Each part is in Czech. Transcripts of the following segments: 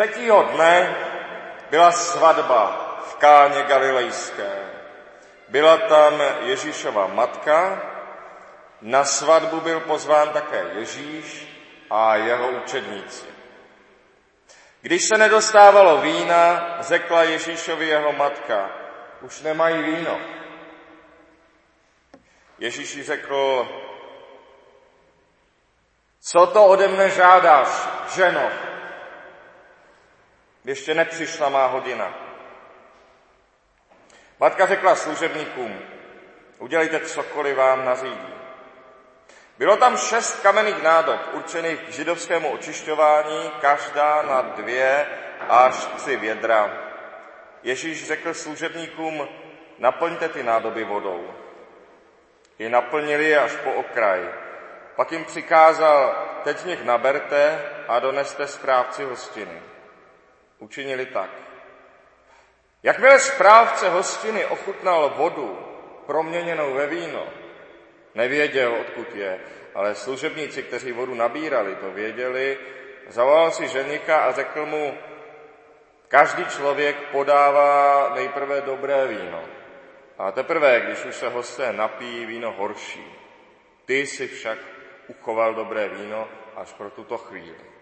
Třetího dne byla svatba v Káně Galilejské. Byla tam Ježíšova matka, na svatbu byl pozván také Ježíš a jeho učedníci. Když se nedostávalo vína, řekla Ježíšovi jeho matka, už nemají víno. Ježíš řekl, co to ode mne žádáš, ženo? Ještě nepřišla má hodina. Matka řekla služebníkům, udělejte cokoliv vám nařídí. Bylo tam šest kamenných nádob určených k židovskému očišťování, každá na dvě až tři vědra. Ježíš řekl služebníkům, naplňte ty nádoby vodou. I naplnili je až po okraj. Pak jim přikázal, teď z nich naberte a doneste správci hostiny. Učinili tak. Jakmile správce hostiny ochutnal vodu proměněnou ve víno, nevěděl, odkud je, ale služebníci, kteří vodu nabírali, to věděli, zavolal si ženika a řekl mu, každý člověk podává nejprve dobré víno. A teprve, když už se hosté napíjí, víno horší. Ty si však uchoval dobré víno až pro tuto chvíli.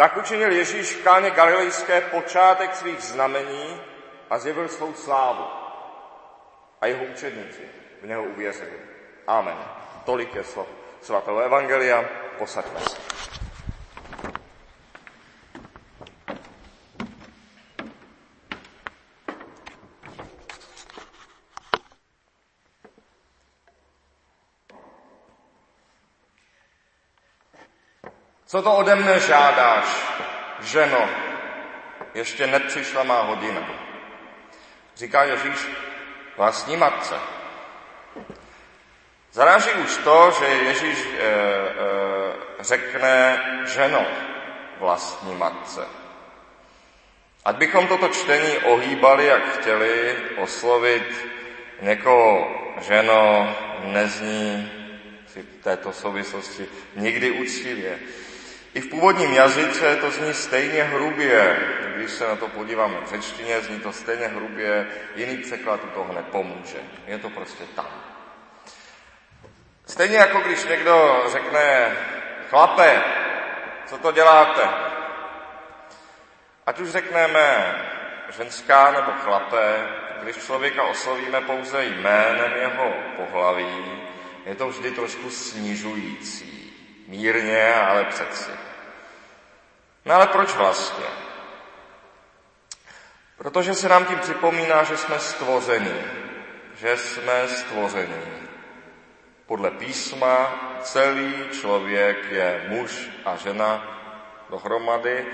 Tak učinil Ježíš v káně galilejské počátek svých znamení a zjevil svou slávu. A jeho učedníci v něho uvěřili. Amen. Tolik je slov svatého Evangelia. Posaďme se. Co to ode mne žádáš, ženo? Ještě nepřišla má hodina. Říká Ježíš vlastní matce. Zaráží už to, že Ježíš e, e, řekne ženo vlastní matce. Ať bychom toto čtení ohýbali, jak chtěli, oslovit někoho ženo nezní v této souvislosti nikdy úctivě. I v původním jazyce to zní stejně hrubě. Když se na to podíváme v řečtině, zní to stejně hrubě, jiný překlad toho nepomůže. Je to prostě tam. Stejně jako když někdo řekne, chlape, co to děláte? Ať už řekneme ženská nebo chlape, když člověka oslovíme pouze jménem jeho pohlaví, je to vždy trošku snižující. Mírně, ale přeci. No ale proč vlastně? Protože se nám tím připomíná, že jsme stvoření. Že jsme stvoření. Podle písma celý člověk je muž a žena dohromady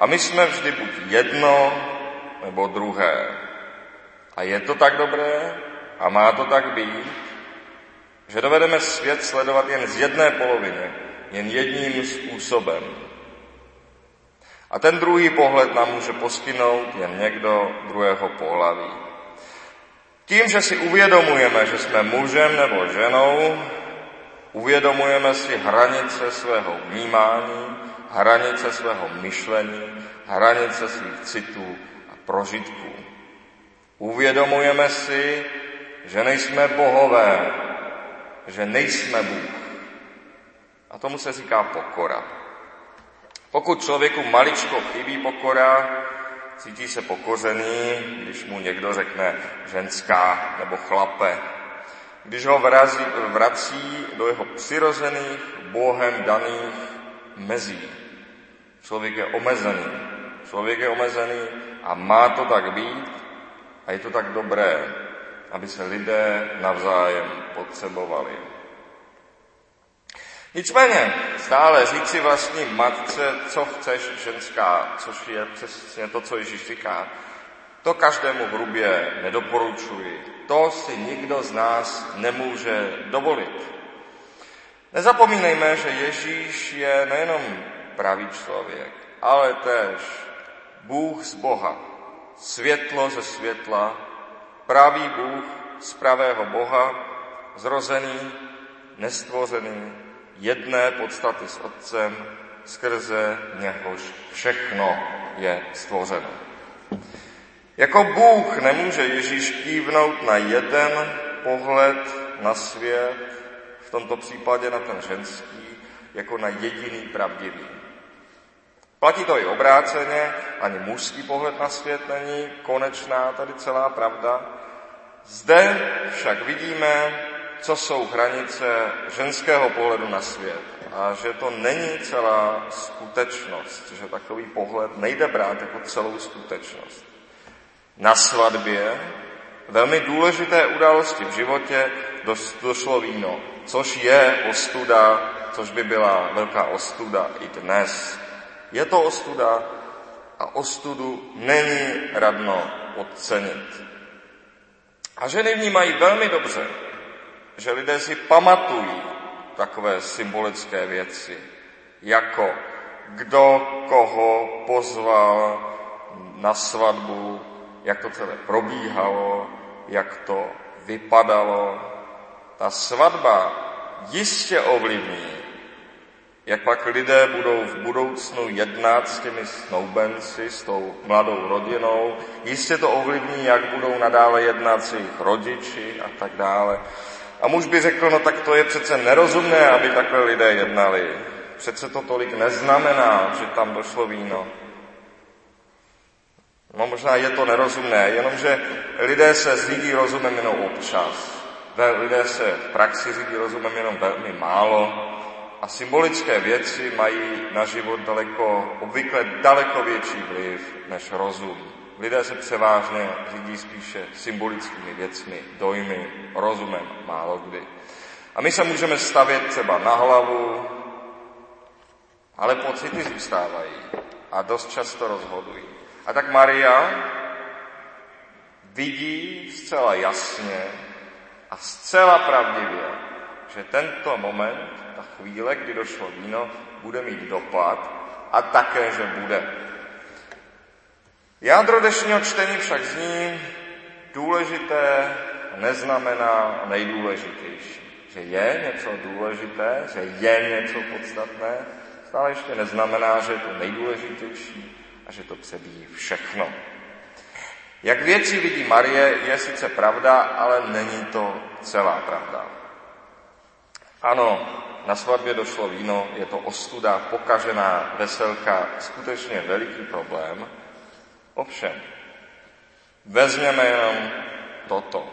a my jsme vždy buď jedno nebo druhé. A je to tak dobré a má to tak být, že dovedeme svět sledovat jen z jedné poloviny, jen jedním způsobem. A ten druhý pohled nám může poskynout jen někdo druhého pohlaví. Tím, že si uvědomujeme, že jsme mužem nebo ženou, uvědomujeme si hranice svého vnímání, hranice svého myšlení, hranice svých citů a prožitků. Uvědomujeme si, že nejsme bohové, že nejsme Bůh. A tomu se říká pokora. Pokud člověku maličko chybí pokora, cítí se pokořený, když mu někdo řekne ženská nebo chlape. Když ho vrazí, vrací do jeho přirozených, Bohem daných mezí. Člověk je omezený. Člověk je omezený a má to tak být a je to tak dobré, aby se lidé navzájem potřebovali. Nicméně stále říci vlastní matce, co chceš ženská, což je přesně to, co Ježíš říká, to každému hrubě nedoporučuji. To si nikdo z nás nemůže dovolit. Nezapomínejme, že Ježíš je nejenom pravý člověk, ale též Bůh z Boha, světlo ze světla, pravý Bůh z pravého Boha, zrozený, nestvořený, jedné podstaty s Otcem, skrze něhož všechno je stvořeno. Jako Bůh nemůže Ježíš kývnout na jeden pohled na svět, v tomto případě na ten ženský, jako na jediný pravdivý. Platí to i obráceně, ani mužský pohled na svět není konečná tady celá pravda. Zde však vidíme, co jsou hranice ženského pohledu na svět a že to není celá skutečnost, že takový pohled nejde brát jako celou skutečnost. Na svatbě velmi důležité události v životě došlo víno, což je ostuda, což by byla velká ostuda i dnes. Je to ostuda a ostudu není radno podcenit. A ženy vnímají velmi dobře, že lidé si pamatují takové symbolické věci, jako kdo koho pozval na svatbu, jak to celé probíhalo, jak to vypadalo. Ta svatba jistě ovlivní, jak pak lidé budou v budoucnu jednat s těmi snoubenci, s tou mladou rodinou. Jistě to ovlivní, jak budou nadále jednat s jejich rodiči a tak dále. A muž by řekl, no tak to je přece nerozumné, aby takhle lidé jednali. Přece to tolik neznamená, že tam došlo víno. No možná je to nerozumné, jenomže lidé se řídí rozumem jenom občas. Lidé se v praxi řídí rozumem jenom velmi málo a symbolické věci mají na život daleko, obvykle daleko větší vliv než rozum. Lidé se převážně řídí spíše symbolickými věcmi, dojmy, rozumem málo kdy. A my se můžeme stavět třeba na hlavu, ale pocity zůstávají a dost často rozhodují. A tak Maria vidí zcela jasně a zcela pravdivě, že tento moment, ta chvíle, kdy došlo víno, bude mít dopad a také, že bude. Jádro dnešního čtení však zní důležité neznamená nejdůležitější. Že je něco důležité, že je něco podstatné, stále ještě neznamená, že je to nejdůležitější a že to přebíjí všechno. Jak věci vidí Marie, je sice pravda, ale není to celá pravda. Ano, na svatbě došlo víno, je to ostuda, pokažená veselka, skutečně veliký problém, Ovšem, vezměme jenom toto.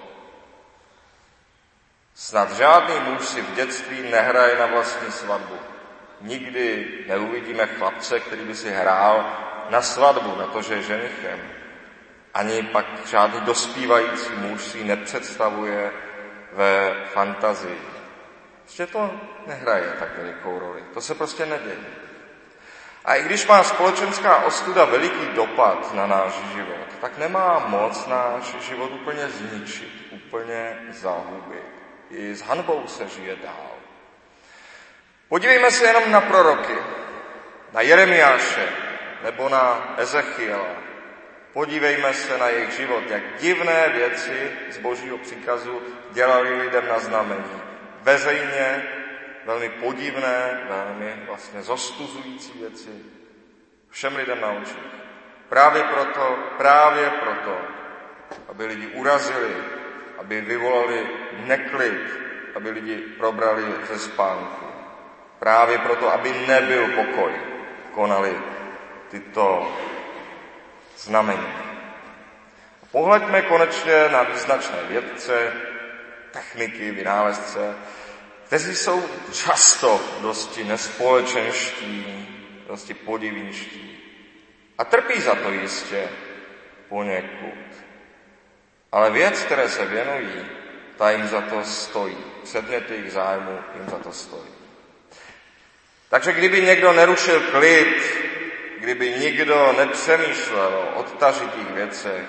Snad žádný muž si v dětství nehraje na vlastní svatbu. Nikdy neuvidíme chlapce, který by si hrál na svatbu, na to, že je ženichem. Ani pak žádný dospívající muž si nepředstavuje ve fantazii. Prostě to nehraje tak velikou roli. To se prostě neděje. A i když má společenská ostuda veliký dopad na náš život, tak nemá moc náš život úplně zničit, úplně zahubit. I s hanbou se žije dál. Podívejme se jenom na proroky, na Jeremiáše nebo na Ezechiela. Podívejme se na jejich život, jak divné věci z božího příkazu dělali lidem na znamení. Vezejně velmi podivné, velmi vlastně zostuzující věci všem lidem na očích. Právě proto, právě proto, aby lidi urazili, aby vyvolali neklid, aby lidi probrali ze spánku. Právě proto, aby nebyl pokoj, konali tyto znamení. Pohleďme konečně na význačné vědce, techniky, vynálezce, kteří jsou často dosti nespolečenští, dosti podivničtí. A trpí za to jistě poněkud. Ale věc, které se věnují, ta jim za to stojí. Předmět jejich zájmu jim za to stojí. Takže kdyby někdo nerušil klid, kdyby nikdo nepřemýšlel o odtažitých věcech,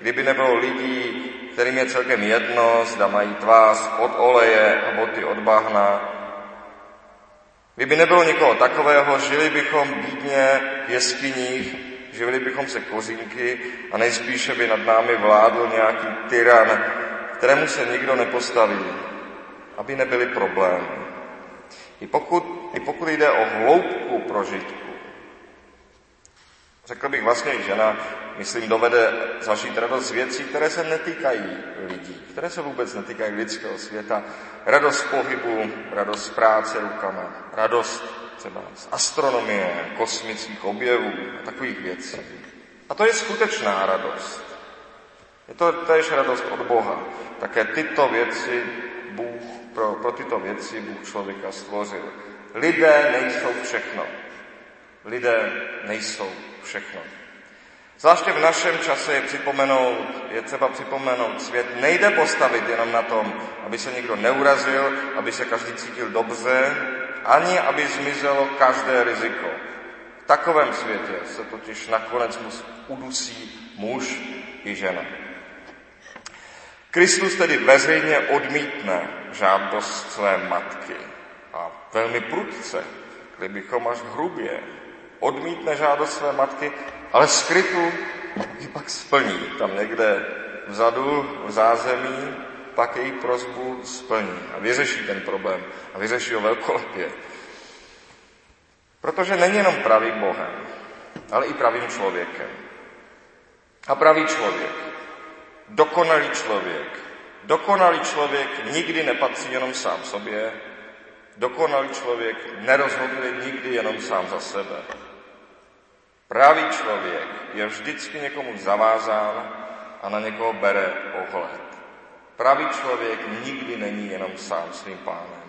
kdyby nebylo lidí, kterým je celkem jedno, zda mají tvář od oleje a boty od bahna. Kdyby nebylo nikoho takového, žili bychom bídně v jeskyních, živili bychom se kořínky a nejspíše by nad námi vládl nějaký tyran, kterému se nikdo nepostaví, aby nebyly problémy. I pokud, i pokud jde o hloubku prožitku. Řekl bych vlastně, že žena, myslím, dovede zažít radost věcí, které se netýkají lidí, které se vůbec netýkají lidského světa. Radost pohybu, radost práce rukama, radost třeba z astronomie, kosmických objevů a takových věcí. A to je skutečná radost. Je to též radost od Boha. Také tyto věci Bůh, pro, pro tyto věci Bůh člověka stvořil. Lidé nejsou všechno. Lidé nejsou všechno. Zvláště v našem čase je, připomenout, je třeba připomenout, svět nejde postavit jenom na tom, aby se někdo neurazil, aby se každý cítil dobře, ani aby zmizelo každé riziko. V takovém světě se totiž nakonec udusí muž i žena. Kristus tedy veřejně odmítne žádost své matky a velmi prudce, kdybychom až hrubě, odmítne žádost své matky, ale skrytu ji pak splní. Tam někde vzadu, v zázemí, pak její prozbu splní a vyřeší ten problém a vyřeší ho velkolepě. Protože není jenom pravým Bohem, ale i pravým člověkem. A pravý člověk, dokonalý člověk, dokonalý člověk nikdy nepatří jenom sám sobě, dokonalý člověk nerozhoduje nikdy jenom sám za sebe. Pravý člověk je vždycky někomu zavázán a na někoho bere ohled. Pravý člověk nikdy není jenom sám svým pánem.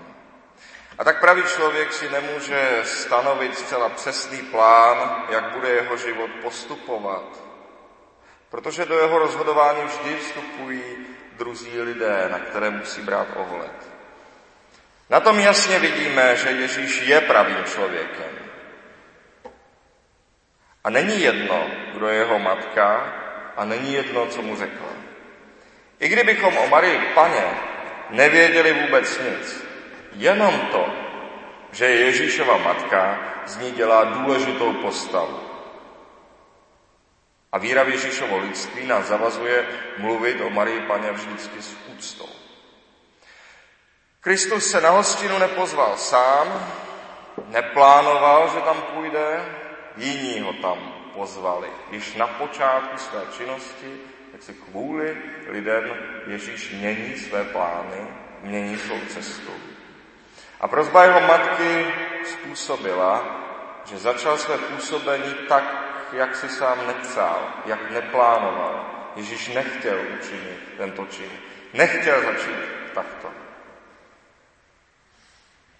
A tak pravý člověk si nemůže stanovit zcela přesný plán, jak bude jeho život postupovat. Protože do jeho rozhodování vždy vstupují druzí lidé, na které musí brát ohled. Na tom jasně vidíme, že Ježíš je pravým člověkem. A není jedno, kdo je jeho matka, a není jedno, co mu řekla. I kdybychom o Marii Paně nevěděli vůbec nic, jenom to, že je Ježíšova matka, z ní dělá důležitou postavu. A víra v Ježíšovo lidství nás zavazuje mluvit o Marii Paně vždycky s úctou. Kristus se na hostinu nepozval sám, neplánoval, že tam půjde, jiní ho tam pozvali. Již na počátku své činnosti, tak si kvůli lidem Ježíš mění své plány, mění svou cestu. A prozba jeho matky způsobila, že začal své působení tak, jak si sám nepřál, jak neplánoval. Ježíš nechtěl učinit tento čin. Nechtěl začít takto.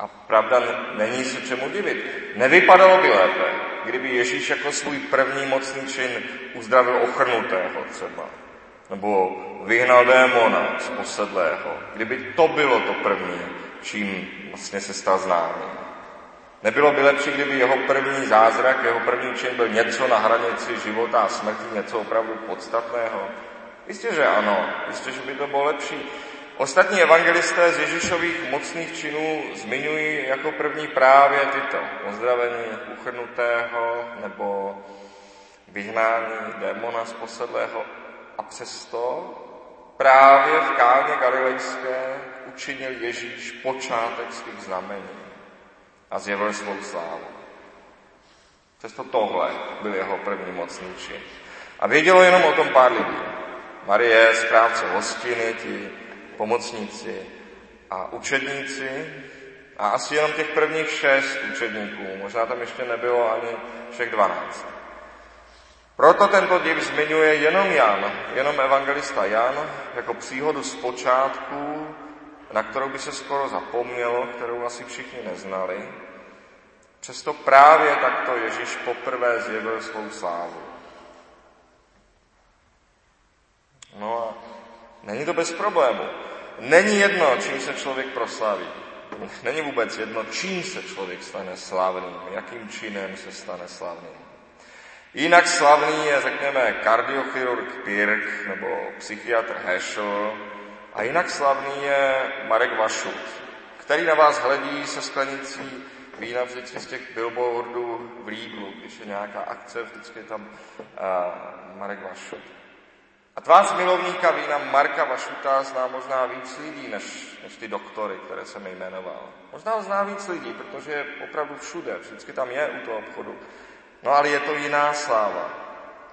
A pravda není se čemu divit. Nevypadalo by lépe, kdyby Ježíš jako svůj první mocný čin uzdravil ochrnutého třeba. Nebo vyhnal démona z posedlého. Kdyby to bylo to první, čím vlastně se stal známým. Nebylo by lepší, kdyby jeho první zázrak, jeho první čin byl něco na hranici života a smrti, něco opravdu podstatného? Jistě, že ano. Jistě, že by to bylo lepší. Ostatní evangelisté z Ježíšových mocných činů zmiňují jako první právě tyto. Ozdravení uchrnutého nebo vyhnání démona z posedlého. A přesto právě v káně galilejské učinil Ježíš počátek svých znamení a zjevil svou slávu. Přesto tohle byl jeho první mocný čin. A vědělo jenom o tom pár lidí. Marie, správce hostiny, ti pomocníci a učedníci a asi jenom těch prvních šest učedníků. Možná tam ještě nebylo ani všech dvanáct. Proto tento div zmiňuje jenom Jan, jenom evangelista Jan, jako příhodu z počátku na kterou by se skoro zapomnělo, kterou asi všichni neznali. Přesto právě takto Ježíš poprvé zjevil svou slávu. No a není to bez problému. Není jedno, čím se člověk proslaví. Není vůbec jedno, čím se člověk stane slavným, jakým činem se stane slavným. Jinak slavný je, řekněme, kardiochirurg Pirk nebo psychiatr Heschel, a jinak slavný je Marek Vašut, který na vás hledí se sklenicí vína vždycky z těch billboardů v Lídlu, když je nějaká akce, vždycky je tam uh, Marek Vašut. A tvář milovníka vína Marka Vašuta zná možná víc lidí, než, než ty doktory, které jsem jmenoval. Možná ho zná víc lidí, protože je opravdu všude, vždycky tam je u toho obchodu. No ale je to jiná sláva.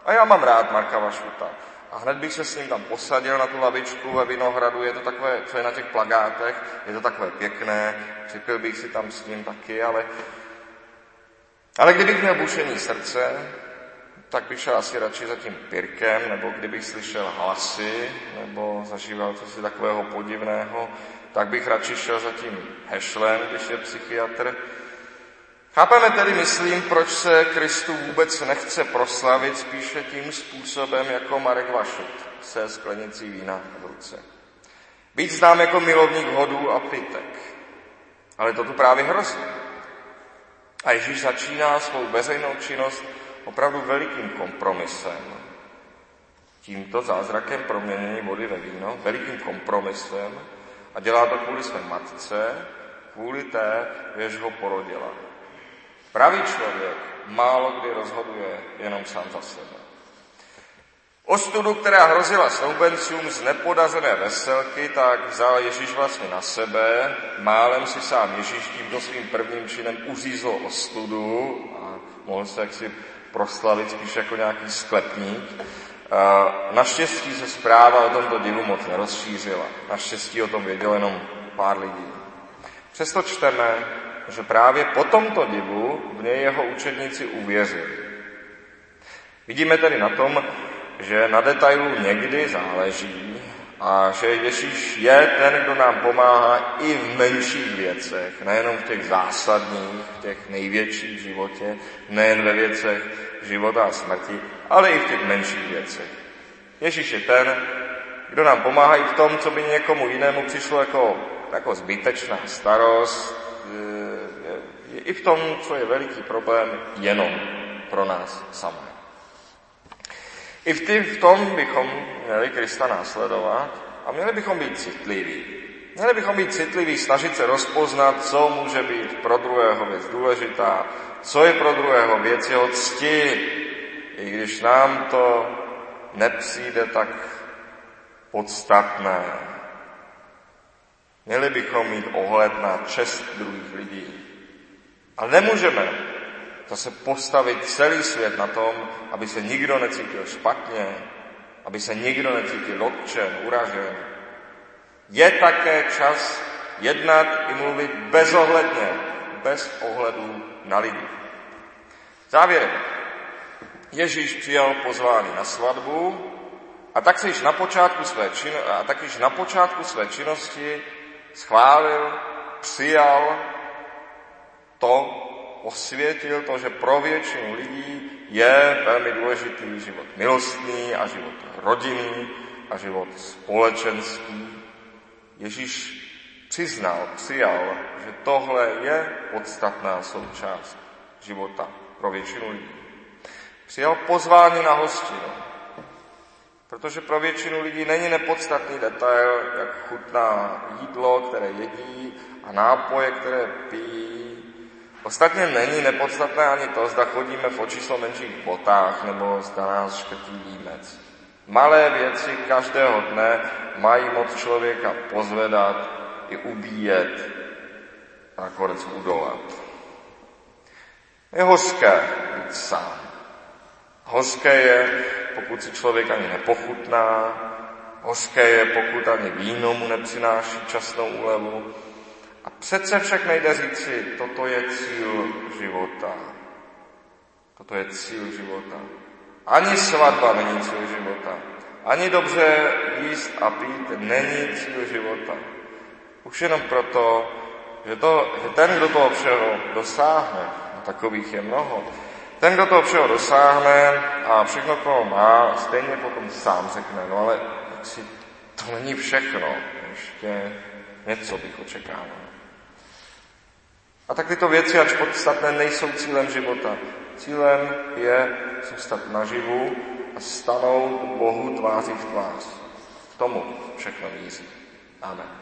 A já mám rád Marka Vašuta. A hned bych se s ním tam posadil na tu lavičku ve Vinohradu, je to takové, co je na těch plagátech, je to takové pěkné, řekl bych si tam s ním taky, ale, ale kdybych měl bušení srdce, tak bych šel asi radši za tím pirkem, nebo kdybych slyšel hlasy, nebo zažíval si takového podivného, tak bych radši šel za tím hešlem, když je psychiatr. Chápeme tedy, myslím, proč se Kristu vůbec nechce proslavit spíše tím způsobem jako Marek Vašut se sklenicí vína v ruce. Být znám jako milovník hodů a pitek. Ale to tu právě hrozí. A Ježíš začíná svou veřejnou činnost opravdu velikým kompromisem. Tímto zázrakem proměnění vody ve víno, velikým kompromisem a dělá to kvůli své matce, kvůli té, jež ho porodila. Pravý člověk málo kdy rozhoduje jenom sám za sebe. Ostudu, která hrozila snoubencům z nepodařené veselky, tak vzal Ježíš vlastně na sebe. Málem si sám Ježíš tímto svým prvním činem uřízl ostudu a mohl se jaksi proslavit spíš jako nějaký sklepník. Naštěstí se zpráva o tomto divu moc nerozšířila. Naštěstí o tom věděl jenom pár lidí. Přesto čteme, že právě po tomto divu v něj jeho učedníci uvěřili. Vidíme tedy na tom, že na detailu někdy záleží a že Ježíš je ten, kdo nám pomáhá i v menších věcech, nejenom v těch zásadních, v těch největších životě, nejen ve věcech života a smrti, ale i v těch menších věcech. Ježíš je ten, kdo nám pomáhá i v tom, co by někomu jinému přišlo jako, jako zbytečná starost, i v tom, co je veliký problém jenom pro nás samé. I v, v tom bychom měli Krista následovat a měli bychom být citliví. Měli bychom být citliví, snažit se rozpoznat, co může být pro druhého věc důležitá, co je pro druhého věc jeho cti, i když nám to nepřijde tak podstatné. Měli bychom mít ohled na čest druhých lidí. Ale nemůžeme zase postavit celý svět na tom, aby se nikdo necítil špatně, aby se nikdo necítil dotčen, uražen. Je také čas jednat i mluvit bezohledně, bez ohledu na lidi. Závěrem. Ježíš přijal pozvání na svatbu a tak již na počátku své, čin, a tak již na počátku své činnosti schválil, přijal to osvětil to, že pro většinu lidí je velmi důležitý život milostný a život rodinný a život společenský. Ježíš přiznal, přijal, že tohle je podstatná součást života pro většinu lidí. Přijal pozvání na hostinu, protože pro většinu lidí není nepodstatný detail, jak chutná jídlo, které jedí a nápoje, které pijí, Ostatně není nepodstatné ani to, zda chodíme v očíslo menších botách nebo zda nás škrtí límec. Malé věci každého dne mají moc člověka pozvedat i ubíjet a nakonec udolat. Je hořké být sám. Hořké je, pokud si člověk ani nepochutná, hořké je, pokud ani víno mu nepřináší časnou úlevu, a přece však nejde říci, toto je cíl života. Toto je cíl života. Ani svatba není cíl života. Ani dobře jíst a pít není cíl života. Už jenom proto, že, to, že ten, kdo toho všeho dosáhne, a takových je mnoho, ten, kdo toho všeho dosáhne a všechno toho má, stejně potom sám řekne, no ale si to není všechno, ještě něco bych očekával. A tak tyto věci, ač podstatné, nejsou cílem života. Cílem je zůstat naživu a stanout Bohu tváří v tvář. K tomu všechno míří. Amen.